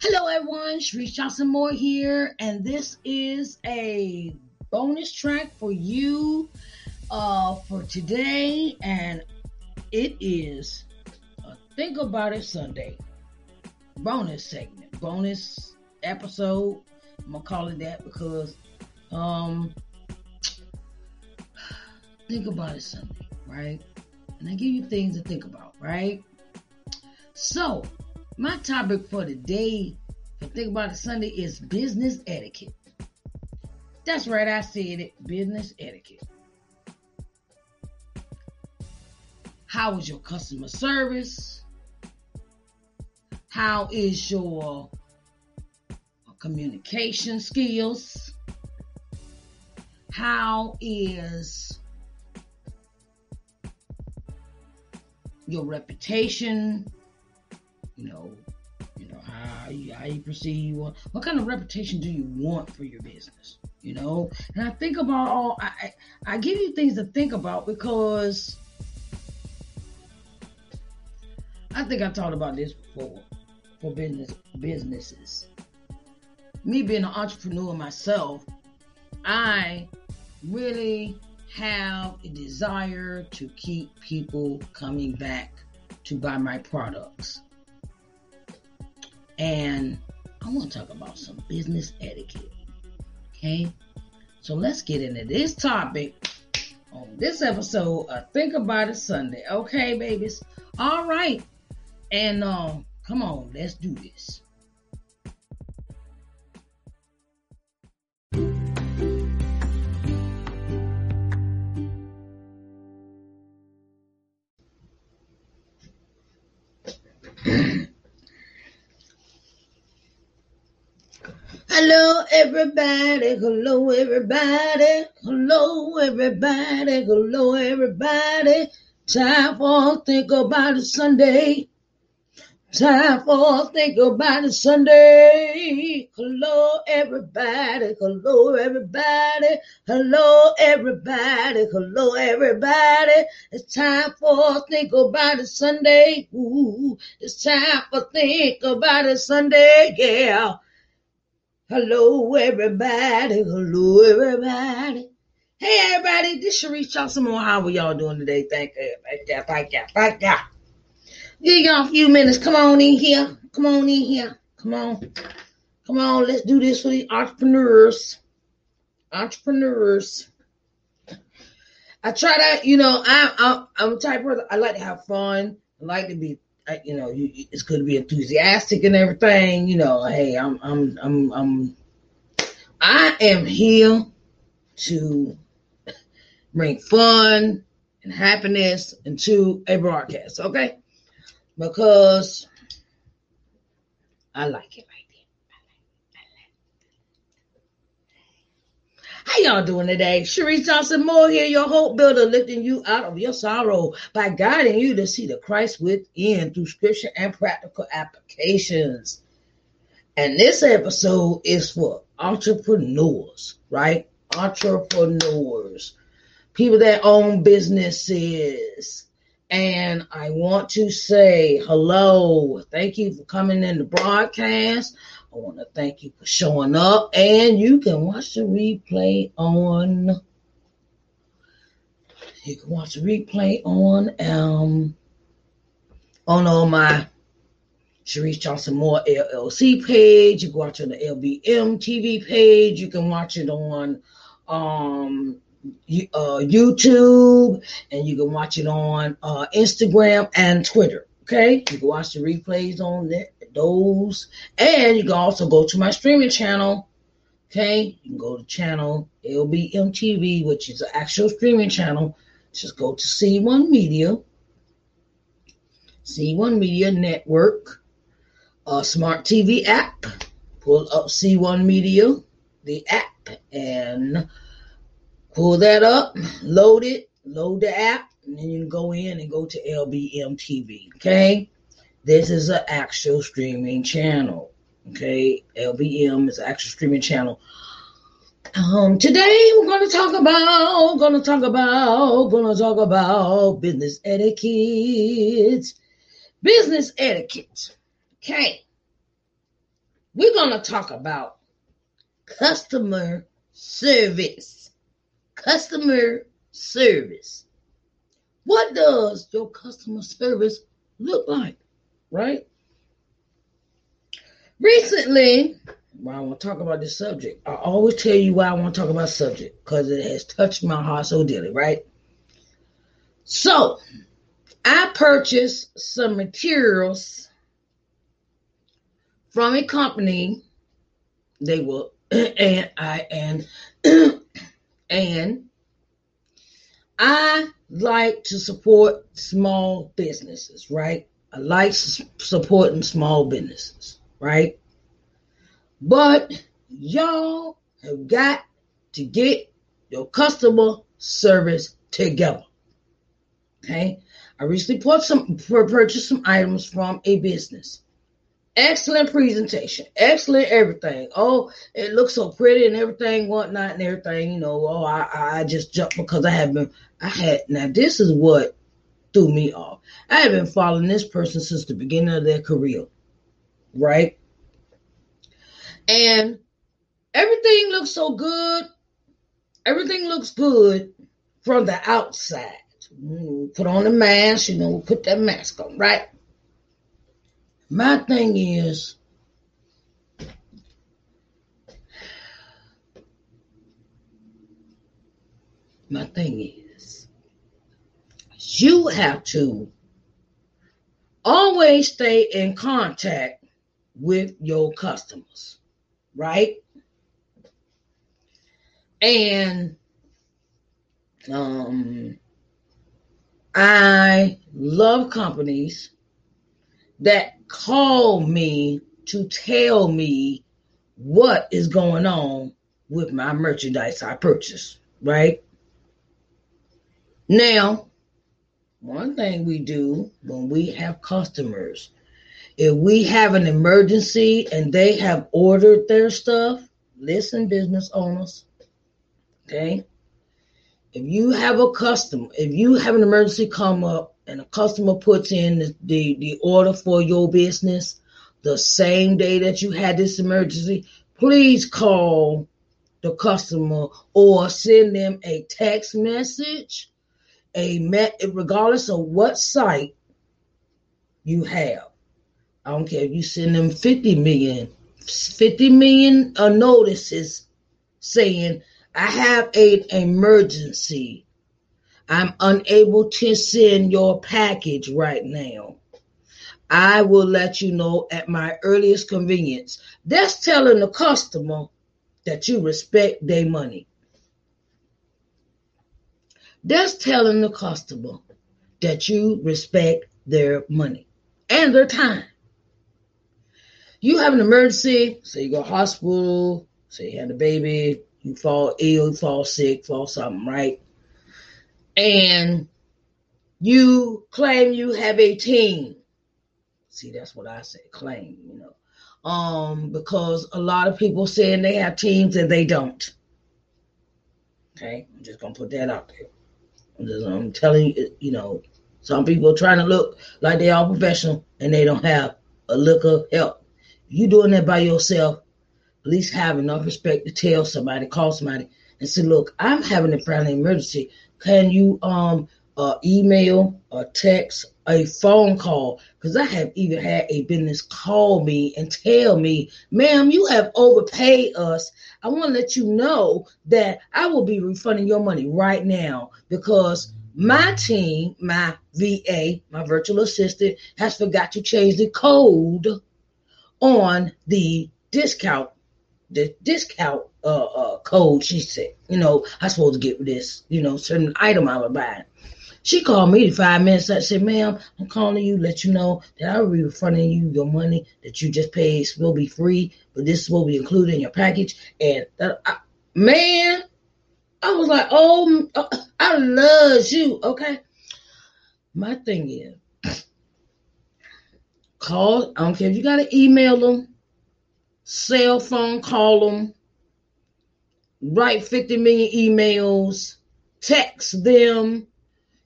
Hello, everyone. Sharice Johnson Moore here, and this is a bonus track for you uh, for today, and it is a Think About It Sunday bonus segment, bonus episode. I'm gonna call it that because um, think about it Sunday, right? And I give you things to think about, right? So my topic for today, for Think About It Sunday, is business etiquette. That's right, I said it business etiquette. How is your customer service? How is your communication skills? How is your reputation? You know, you know how you, how you perceive what, what kind of reputation do you want for your business, you know? And I think about all I I give you things to think about because I think I talked about this before for business businesses. Me being an entrepreneur myself, I really have a desire to keep people coming back to buy my products. And I want to talk about some business etiquette. Okay? So let's get into this topic on this episode of Think About It Sunday. Okay, babies? All right. And um, come on, let's do this. Hello, everybody. Hello, everybody. Hello, everybody. Hello, everybody. Time for Think About It Sunday. Time for Think About It Sunday. Hello, everybody. Hello, everybody. Hello, everybody. Hello, everybody. It's time for Think About It Sunday. Ooh, it's time for Think About It Sunday. Yeah. Hello, everybody. Hello, everybody. Hey, everybody. This is Sharice Johnson. How are y'all doing today? Thank you. Thank you. Thank you. Thank you. Give y'all a few minutes. Come on in here. Come on in here. Come on. Come on. Let's do this for the entrepreneurs. Entrepreneurs. I try to, you know, I, I, I'm a type of person, I like to have fun. I like to be You know, you, it's good to be enthusiastic and everything. You know, hey, I'm, I'm, I'm, I'm, I am here to bring fun and happiness into a broadcast. Okay, because I like it. How y'all doing today? Sharice Johnson Moore here, your hope builder, lifting you out of your sorrow by guiding you to see the Christ within through scripture and practical applications. And this episode is for entrepreneurs, right? Entrepreneurs, people that own businesses. And I want to say hello. Thank you for coming in the broadcast. I want to thank you for showing up, and you can watch the replay on. You can watch the replay on um on all my Sharice Johnson Moore LLC page. You can watch on the LBM TV page. You can watch it on um uh, YouTube, and you can watch it on uh, Instagram and Twitter. Okay, you can watch the replays on that, those, and you can also go to my streaming channel. Okay, you can go to channel LBMTV, which is an actual streaming channel. Just go to C1 Media, C1 Media Network, smart TV app. Pull up C1 Media, the app, and pull that up, load it, load the app, and then you can go in and go to LBM TV. Okay, this is an actual streaming channel. Okay, LBM is an actual streaming channel. Um, today we're to talk about, to talk about, to talk about business etiquette. Business etiquette. Okay. we're to talk about customer service. Customer service. What does your customer service look like? Right? Recently, why I want to talk about this subject. I always tell you why I want to talk about subject because it has touched my heart so dearly, right? So, I purchased some materials from a company. They were and I and and I like to support small businesses, right? I like supporting small businesses, right? But y'all have got to get your customer service together. Okay. I recently bought some purchased some items from a business. Excellent presentation, excellent everything. Oh, it looks so pretty and everything, whatnot, and everything. You know, oh, I, I just jumped because I have been, I had. Now this is what threw me off. I have been following this person since the beginning of their career, right? And everything looks so good. Everything looks good from the outside. Put on the mask, you know, put that mask on, right? My thing is, my thing is, you have to always stay in contact with your customers right? And um, I love companies that call me to tell me what is going on with my merchandise I purchase, right? Now, one thing we do when we have customers if we have an emergency and they have ordered their stuff, listen, business owners, okay? If you have a customer, if you have an emergency come up and a customer puts in the, the, the order for your business the same day that you had this emergency, please call the customer or send them a text message, a met regardless of what site you have I don't care if you send them 50 million, 50 million uh, notices saying, I have an emergency. I'm unable to send your package right now. I will let you know at my earliest convenience. That's telling the customer that you respect their money. That's telling the customer that you respect their money and their time you have an emergency, say you go to hospital, say you had a baby, you fall ill, you fall sick, fall something, right? And you claim you have a team. See, that's what I say, claim, you know. Um, because a lot of people saying they have teams and they don't. Okay, I'm just gonna put that out there. I'm, telling you, you know, some people are trying to look like they are professional and they don't have a look of help you doing that by yourself, at least have enough respect to tell somebody, call somebody, and say, "Look, I'm having a family emergency. Can you um uh, email or text a phone call because I have even had a business call me and tell me, ma'am, you have overpaid us. I want to let you know that I will be refunding your money right now because my team, my VA, my virtual assistant, has forgot to change the code on the discount, the discount uh, uh, code. She said, you know, I supposed to get this, you know, certain item I was buying. She called me five minutes. I said, ma'am, I'm calling you, let you know that I will be refunding you your money that you just paid will be free, but this will be included in your package. And that, I, man, I was like, oh, uh, I love you. Okay. My thing is, Call, I don't care if you got to email them, cell phone, call them, write 50 million emails, text them.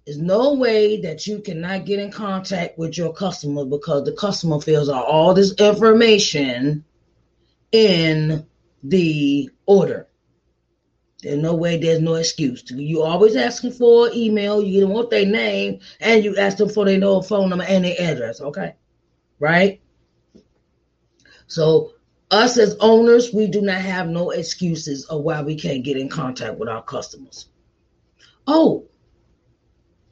There's no way that you cannot get in contact with your customer because the customer fills out all this information in the order. There's no way, there's no excuse. You always asking for email, you don't want their name, and you ask them for their no phone number and their address, okay? Right? So us as owners, we do not have no excuses of why we can't get in contact with our customers. Oh,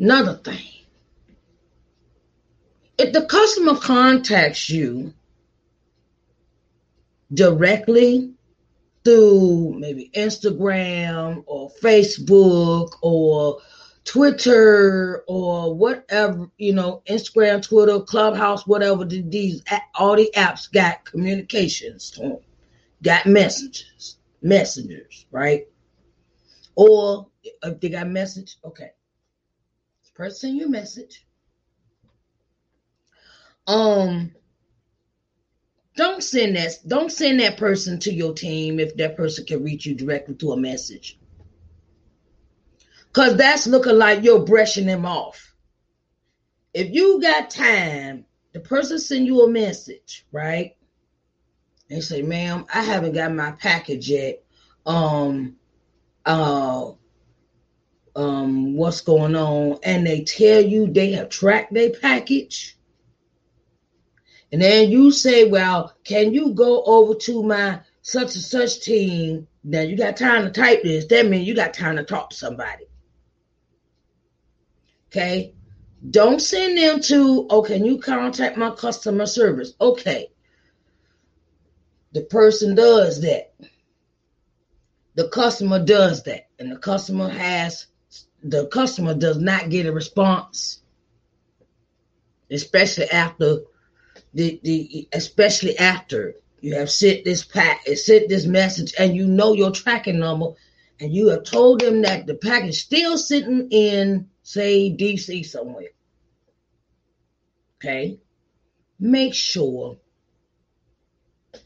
another thing. If the customer contacts you directly through maybe Instagram or Facebook or Twitter or whatever, you know, Instagram, Twitter, Clubhouse, whatever these all the apps got communications to them, got messages, messengers, right? Or if they got message, okay. Person your message. Um don't send that don't send that person to your team if that person can reach you directly through a message. Because that's looking like you're brushing them off. If you got time the person send you a message right? And say ma'am i haven't got my package yet. Um uh um what's going on and they tell you they have tracked their package and then you say, well, can you go over to my such and such team? Now you got time to type this. That means you got time to talk to somebody. Okay. Don't send them to, oh, can you contact my customer service? Okay. The person does that. The customer does that. And the customer has, the customer does not get a response, especially after the, the especially after you have sent this pack sent this message and you know your tracking number and you have told them that the package still sitting in say DC somewhere. Okay. Make sure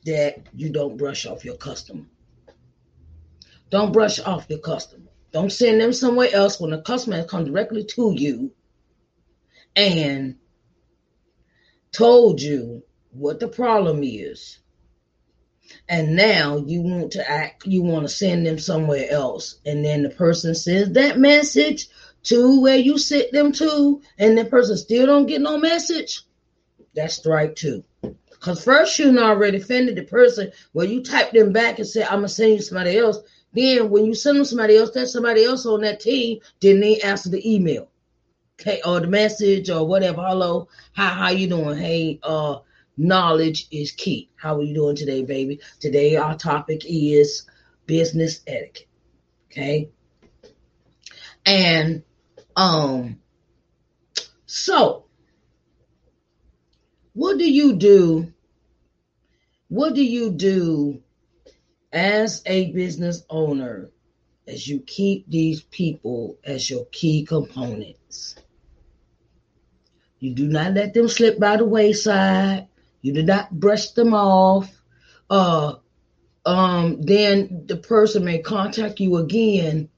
that you don't brush off your customer. Don't brush off your customer. Don't send them somewhere else when the customer has come directly to you and told you what the problem is. And now you want to act you want to send them somewhere else. And then the person sends that message to where you sent them to and the person still don't get no message that's strike two. Because first you already offended the person where you typed them back and said i'm gonna send you somebody else then when you send them somebody else that somebody else on that team didn't they answer the email okay, or the message or whatever. Hello, how how you doing? Hey, uh, knowledge is key. How are you doing today, baby? Today our topic is business etiquette. Okay, and um, so what do you do? What do you do as a business owner as you keep these people as your key components? You do not let them slip by the wayside. You do not brush them off. Uh, um, then the person may contact you again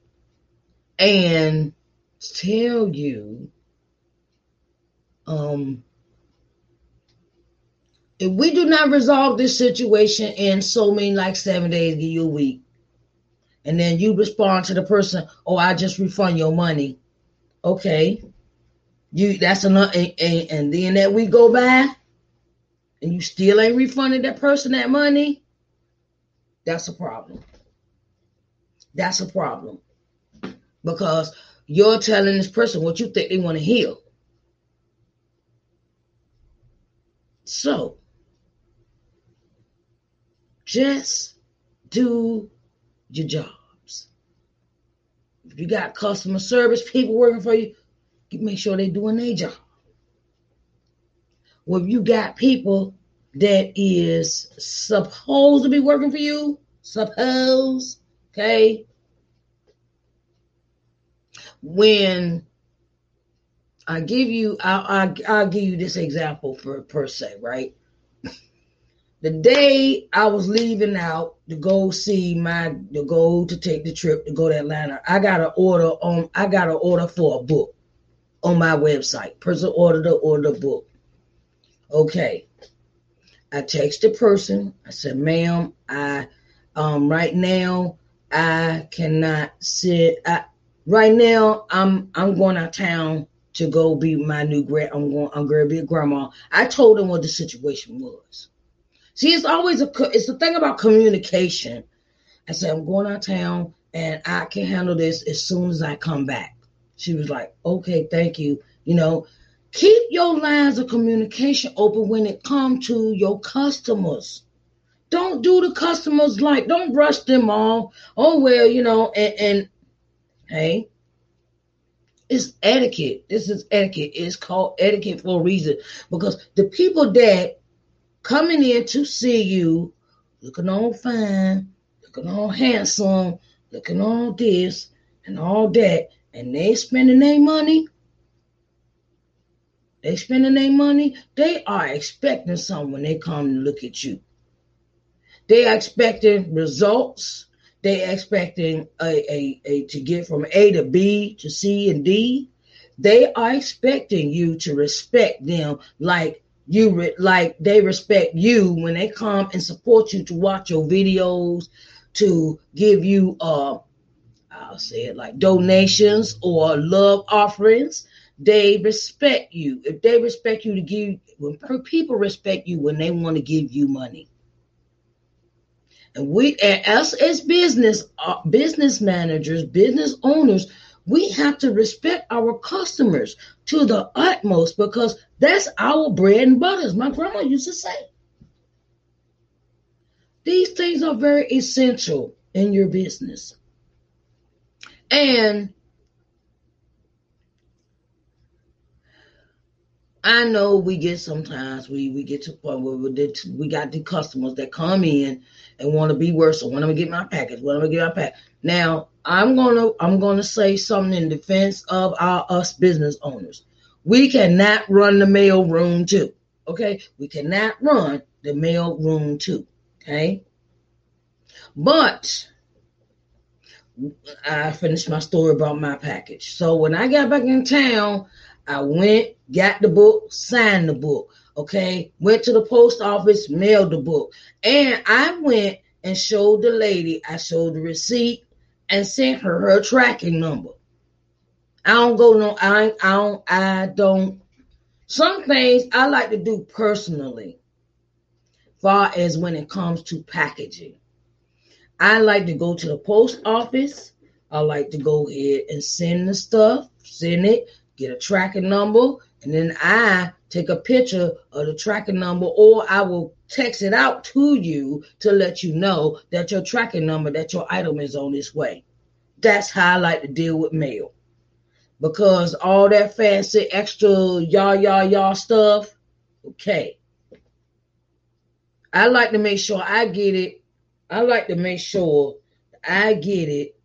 and tell you, um, if we do not resolve this situation in so many like seven days, give you a week, and then you respond to the person, "Oh, I just refund your money." Okay, you that's enough, and, and, and then that we go by, and you still ain't refunded that person that money. That's a problem. That's a problem because you're telling this person what you think they want to hear. So, just do your jobs. If you got customer service people working for you, make sure they're doing their job. Well, you got people that is supposed to be working for you, suppose, okay? When I give you, I'll, I'll, I'll give you this example for per se, right? The day I was leaving out to go see my, to go to take the trip to go to Atlanta, I got an order on, I got an order for a book on my website. Person ordered the order book. Okay. I text the person. I said, ma'am, I um right now I cannot sit I right now I'm I'm going out town to go be my new grand I'm going I'm gonna be a grandma. I told them what the situation was. See, it's always a it's the thing about communication. I said, I'm going out of town and I can handle this as soon as I come back. She was like, okay, thank you. You know, keep your lines of communication open when it comes to your customers. Don't do the customers like, don't brush them off. Oh, well, you know, and, and hey, it's etiquette. This is etiquette. It's called etiquette for a reason because the people that coming in to see you looking all fine, looking all handsome, looking all this and all that, and they spending their money, they spending their money, they are expecting something when they come to look at you. They are expecting results. They expecting a, a, a to get from A to B to C and D. They are expecting you to respect them like you re, like they respect you when they come and support you to watch your videos, to give you uh I'll say it like donations or love offerings. They respect you. If they respect you to give, when people respect you when they want to give you money. And we, as as business uh, business managers, business owners, we have to respect our customers to the utmost because that's our bread and butter. As my grandma used to say. These things are very essential in your business. And I know we get sometimes we we get to a point where we, we got the customers that come in and want to be worse. So when I'm gonna get my package, when I'm gonna get my pack. Now I'm gonna I'm gonna say something in defense of our us business owners. We cannot run the mail room too. Okay, we cannot run the mail room too. Okay, but I finished my story about my package. So when I got back in town, I went, got the book, signed the book. Okay, went to the post office, mailed the book, and I went and showed the lady. I showed the receipt and sent her her tracking number. I don't go no. I I don't. I don't. Some things I like to do personally, far as when it comes to packaging. I like to go to the post office. I like to go ahead and send the stuff, send it, get a tracking number, and then I take a picture of the tracking number, or I will text it out to you to let you know that your tracking number, that your item is on its way. That's how I like to deal with mail. Because all that fancy extra y'all, y'all, y'all stuff, okay. I like to make sure I get it I like to make sure I get it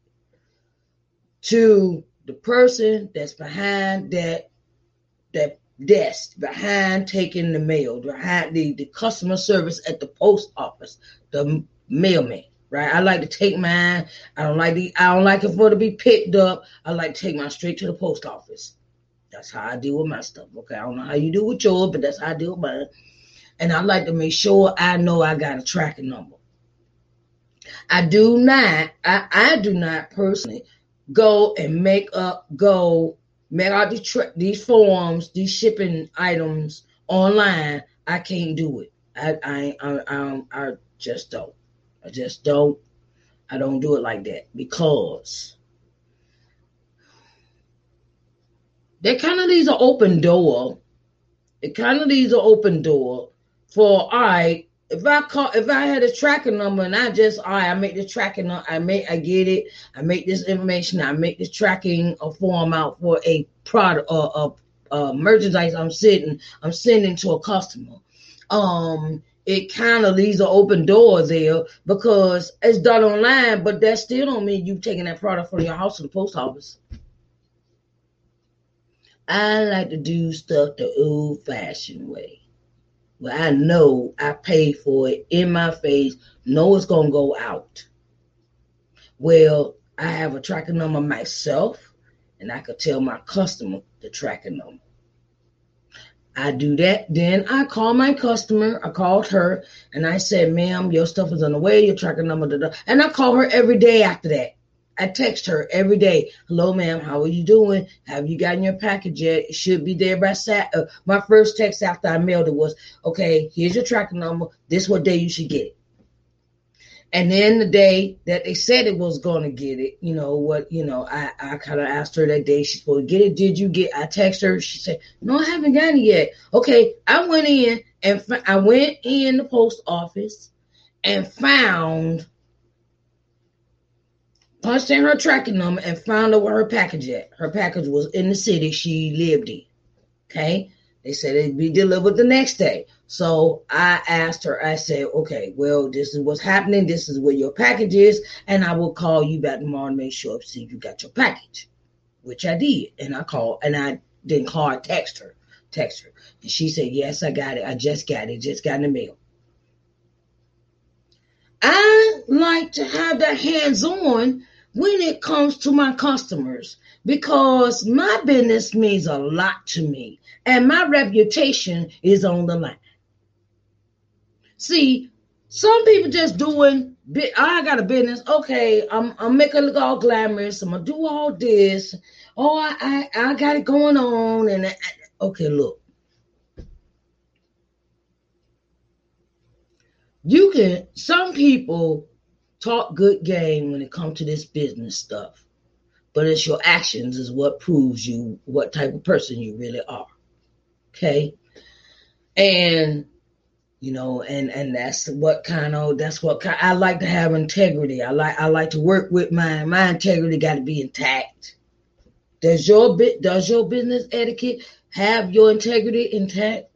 to the person that's behind that that desk, behind taking the mail, behind the, the customer service at the post office, the mailman. Right. I like to take mine. I don't like the I don't like it for it to be picked up. I like to take mine straight to the post office. That's how I deal with my stuff. Okay. I don't know how you do with yours, but that's how I deal with mine. And I like to make sure I know I got a tracking number. I do not, I, I do not personally go and make up, go make out these, tra- these forms, these shipping items online. I can't do it. I, I, I, I, I just don't. I just don't. I don't do it like that because that kind of leaves an open door. It kind of leaves an open door for all right if I call if I had a tracking number and I just all right, I make the tracking I make I get it, I make this information, I make this tracking a form out for a product or a, a merchandise I'm sitting, I'm sending to a customer. Um it kind of leaves an open door there because it's done online, but that still don't mean you taking that product from your house to the post office. I like to do stuff the old fashioned way where I know I paid for it in my face, know it's gonna go out. Well, I have a tracking number myself, and I could tell my customer the tracking number. I do that. Then I call my customer. I called her and I said, ma'am, your stuff is on the way, your tracking number. Da, da. And I call her every day after that. I text her every day. Hello, ma'am. How are you doing? Have you gotten your package yet? It should be there by Sat. Uh, my first text after I mailed it was, okay, here's your tracking number. This what day you should get it. And then the day that they said it was going to get it, you know what? You know, I, I kind of asked her that day she's supposed to get it. Did you get? I text her. She said, "No, I haven't gotten it yet." Okay, I went in and I went in the post office and found punched in her tracking number and found out where her package at. Her package was in the city she lived in. Okay. They said it'd be delivered the next day. So I asked her, I said, okay, well, this is what's happening. This is where your package is. And I will call you back tomorrow and make sure see if you got your package, which I did. And I called and I didn't call, I text her, text her. And she said, yes, I got it. I just got it. Just got in the mail. I like to have that hands on when it comes to my customers because my business means a lot to me and my reputation is on the line. See, some people just doing I got a business. Okay, I'm I'm making look all glamorous. I'm gonna do all this. Oh, I I, I got it going on. And I, okay, look, you can. Some people talk good game when it comes to this business stuff, but it's your actions is what proves you what type of person you really are. Okay, and you know, and and that's what kind of that's what kind, I like to have integrity. I like I like to work with my my integrity got to be intact. Does your bit does your business etiquette have your integrity intact?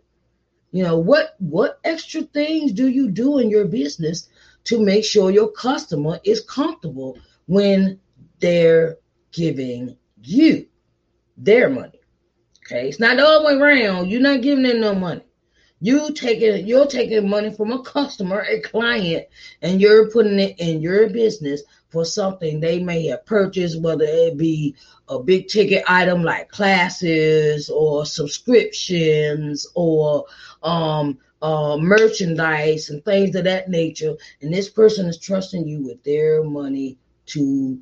You know what what extra things do you do in your business to make sure your customer is comfortable when they're giving you their money. Okay, it's not the other way around. You're not giving them no money. You taking you're taking money from a customer, a client, and you're putting it in your business for something they may have purchased, whether it be a big ticket item like classes or subscriptions or um uh, merchandise and things of that nature, and this person is trusting you with their money to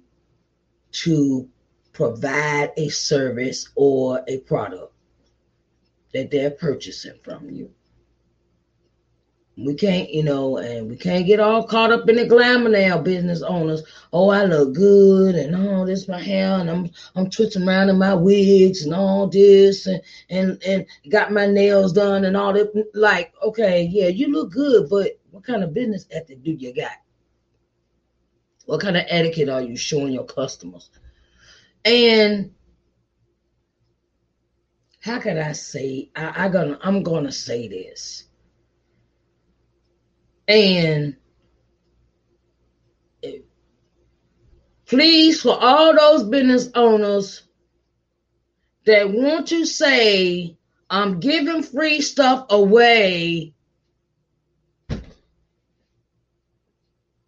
to provide a service or a product that they're purchasing from you. We can't, you know, and we can't get all caught up in the glamour now, business owners. Oh, I look good and all this my hair and I'm I'm twisting around in my wigs and all this and and and got my nails done and all that. Like, okay, yeah, you look good, but what kind of business ethic do you got? What kind of etiquette are you showing your customers? And how can I say I, I gonna I'm gonna say this and please, for all those business owners that want to say, I'm giving free stuff away.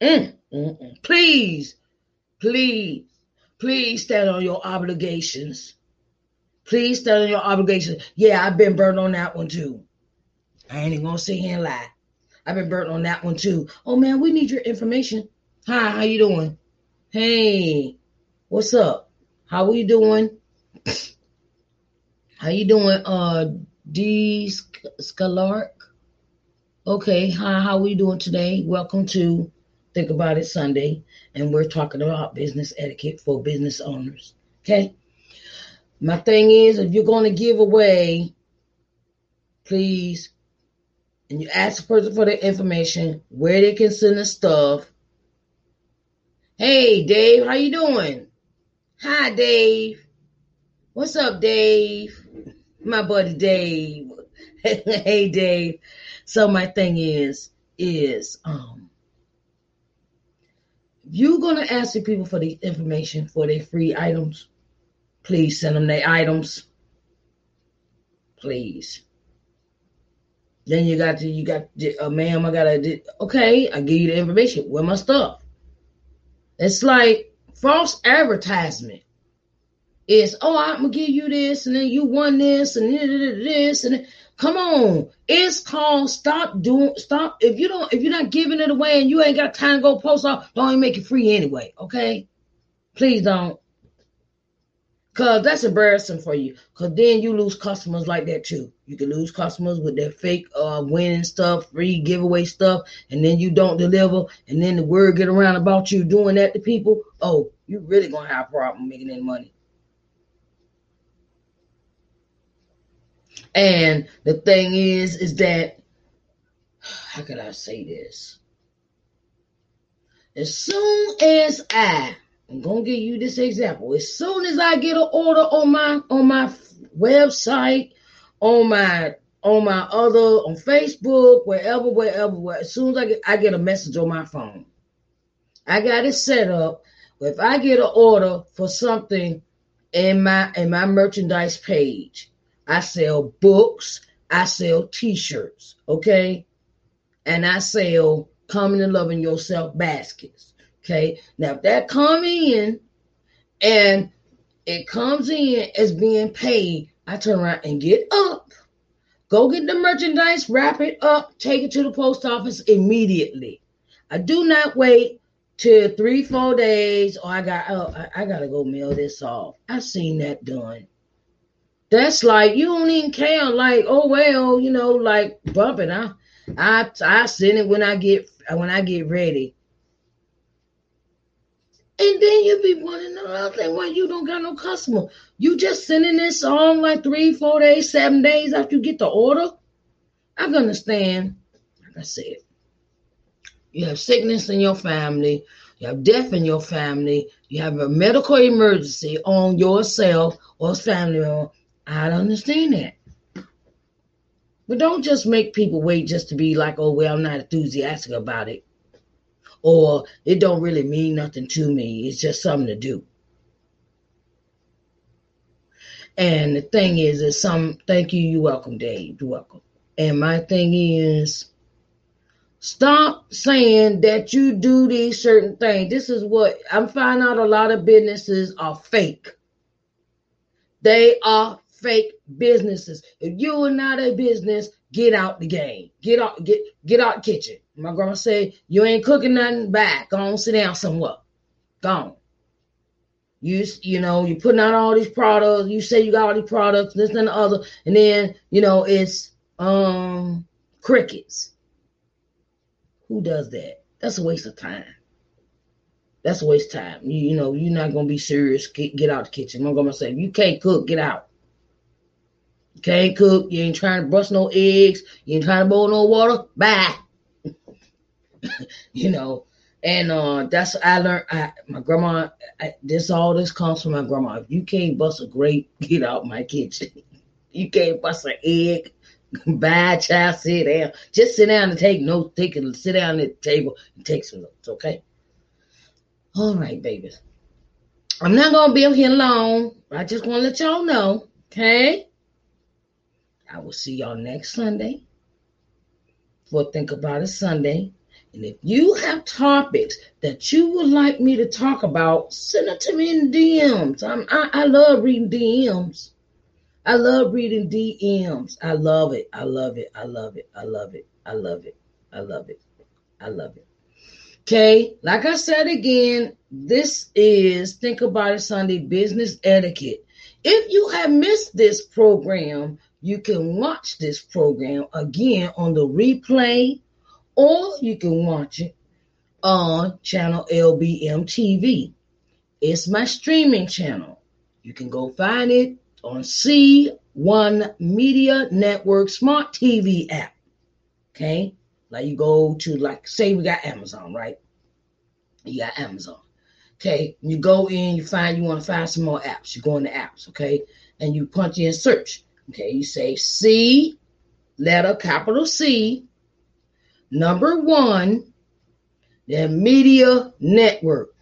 Mm, mm, mm. Please, please, please stand on your obligations. Please stand on your obligations. Yeah, I've been burned on that one too. I ain't even gonna sit here and lie. I've been burnt on that one too. Oh man, we need your information. Hi, how you doing? Hey, what's up? How are you doing? How you doing? Uh, D. Scalark. Okay, hi. How are you doing today? Welcome to Think About It Sunday, and we're talking about business etiquette for business owners. Okay. My thing is, if you're going to give away, please and you ask the person for the information, where they can send the stuff. Hey, Dave, how you doing? Hi, Dave. What's up, Dave? My buddy Dave. hey, Dave. So my thing is, is um, you're gonna ask the people for the information for their free items, please send them their items. Please. Then you got to, you got, uh, ma'am, I gotta, okay, I give you the information. Where my stuff? It's like false advertisement. is, oh, I'm gonna give you this, and then you won this, and this, and come on. It's called stop doing stop. If you don't, if you're not giving it away and you ain't got time to go post off, don't even make it free anyway. Okay, please don't. Cause that's embarrassing for you. Cause then you lose customers like that too. You can lose customers with their fake uh winning stuff, free giveaway stuff, and then you don't deliver, and then the word get around about you doing that to people. Oh, you really gonna have a problem making any money. And the thing is, is that how can I say this? As soon as I I'm gonna give you this example. As soon as I get an order on my on my website, on my on my other on Facebook, wherever, wherever, where, as soon as I get I get a message on my phone. I got it set up. If I get an order for something in my in my merchandise page, I sell books, I sell t-shirts, okay? And I sell coming and loving yourself baskets. Okay. Now, if that come in and it comes in as being paid, I turn around and get up, go get the merchandise, wrap it up, take it to the post office immediately. I do not wait till three, four days, or I got oh, I, I gotta go mail this off. I've seen that done. That's like you don't even care, like, oh well, you know, like bumping. I I I send it when I get when I get ready. And then you be wondering another thing why you don't got no customer. You just sending this on like three, four days, seven days after you get the order. I can understand. Like I said, you have sickness in your family, you have death in your family, you have a medical emergency on yourself or family. I understand that. But don't just make people wait just to be like, oh, well, I'm not enthusiastic about it or it don't really mean nothing to me. It's just something to do. And the thing is, is some thank you, you're welcome, Dave. You're welcome. And my thing is stop saying that you do these certain things. This is what I'm finding out a lot of businesses are fake. They are fake businesses. If you are not a business, get out the game. Get out, get get out kitchen. My grandma said, You ain't cooking nothing back. Go on, sit down somewhere. Gone. You you know, you putting out all these products, you say you got all these products, this and the other, and then you know it's um crickets. Who does that? That's a waste of time. That's a waste of time. You, you know, you're not gonna be serious. Get, get out the kitchen. My grandma said, you can't cook, get out. You can't cook, you ain't trying to brush no eggs, you ain't trying to boil no water, bye. you know. And uh, that's I learned. I, my grandma. I, this all this comes from my grandma. If you can't bust a grape, get out my kitchen. you can't bust an egg. Bye, child. Sit down. Just sit down and take notes. Take it. Sit down at the table and take some notes. Okay. All right, babies. I'm not gonna be here long. I just want to let y'all know. Okay. I will see y'all next Sunday for Think About It Sunday. And if you have topics that you would like me to talk about, send it to me in DMs. I'm, I, I love reading DMs. I love reading DMs. I love it. I love it. I love it. I love it. I love it. I love it. I love it. Okay, like I said again, this is Think About It Sunday Business Etiquette. If you have missed this program, you can watch this program again on the replay or you can watch it on channel LBM TV. It's my streaming channel. You can go find it on C1 Media Network Smart TV app. Okay? Like you go to like say we got Amazon, right? You got Amazon. Okay, you go in, you find you want to find some more apps. You go in the apps, okay, and you punch in search. Okay, you say C, letter capital C, Number one, the media network.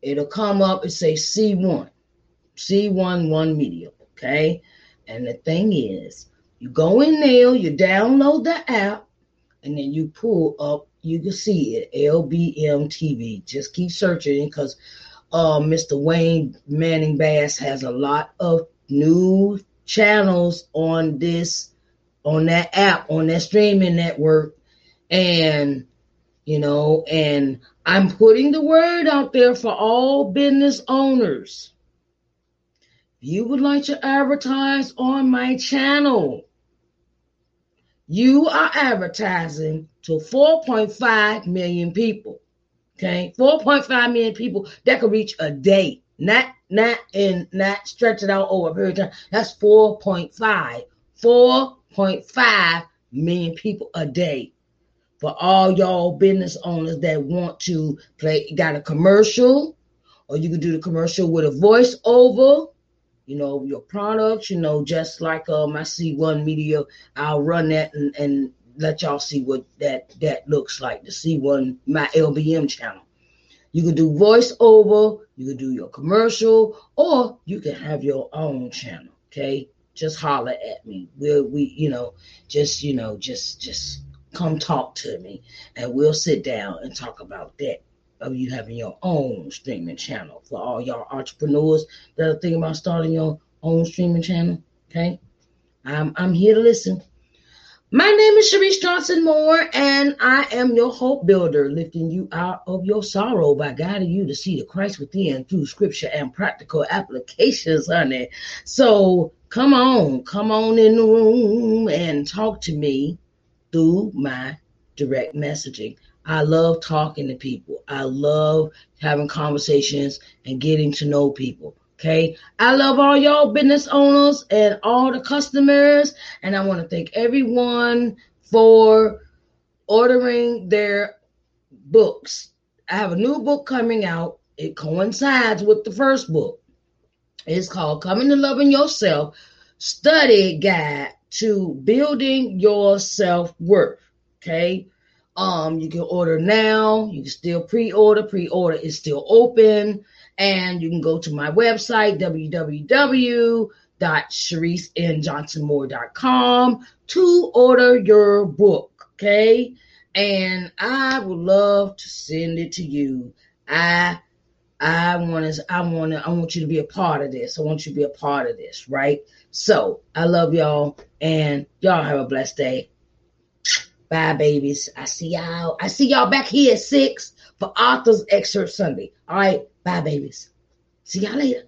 It'll come up and say C1, C1 1 media. Okay. And the thing is, you go in there, you download the app, and then you pull up, you can see it, LBM TV. Just keep searching because uh, Mr. Wayne Manning Bass has a lot of new channels on this, on that app, on that streaming network. And, you know, and I'm putting the word out there for all business owners. If you would like to advertise on my channel, you are advertising to 4.5 million people. Okay, 4.5 million people that could reach a day, not not in not stretch it out over a period of time. That's 4.5, 4.5 million people a day. For all y'all business owners that want to play, got a commercial, or you can do the commercial with a voiceover you know, your products, you know, just like um I C1 Media, I'll run that and, and let y'all see what that that looks like. The C1 my LBM channel. You can do voiceover, you can do your commercial, or you can have your own channel. Okay, just holler at me. We'll we you know just you know just just come talk to me, and we'll sit down and talk about that of you having your own streaming channel for all y'all entrepreneurs that are thinking about starting your own streaming channel. Okay, I'm I'm here to listen. My name is Sharice Johnson Moore, and I am your hope builder, lifting you out of your sorrow by guiding you to see the Christ within through scripture and practical applications, honey. So come on, come on in the room and talk to me through my direct messaging. I love talking to people. I love having conversations and getting to know people. Okay. I love all y'all business owners and all the customers. And I want to thank everyone for ordering their books. I have a new book coming out. It coincides with the first book. It's called Coming to Loving Yourself Study Guide to Building Your Self Worth. Okay. Um, you can order now. You can still pre-order. Pre-order is still open. And you can go to my website, www.sharicenjohnsonmoore.com to order your book. Okay. And I would love to send it to you. I I want to I want to I want you to be a part of this. I want you to be a part of this, right? So I love y'all and y'all have a blessed day. Bye, babies. I see y'all. I see y'all back here at six for Author's Excerpt Sunday. All right. Bye, babies. See y'all later.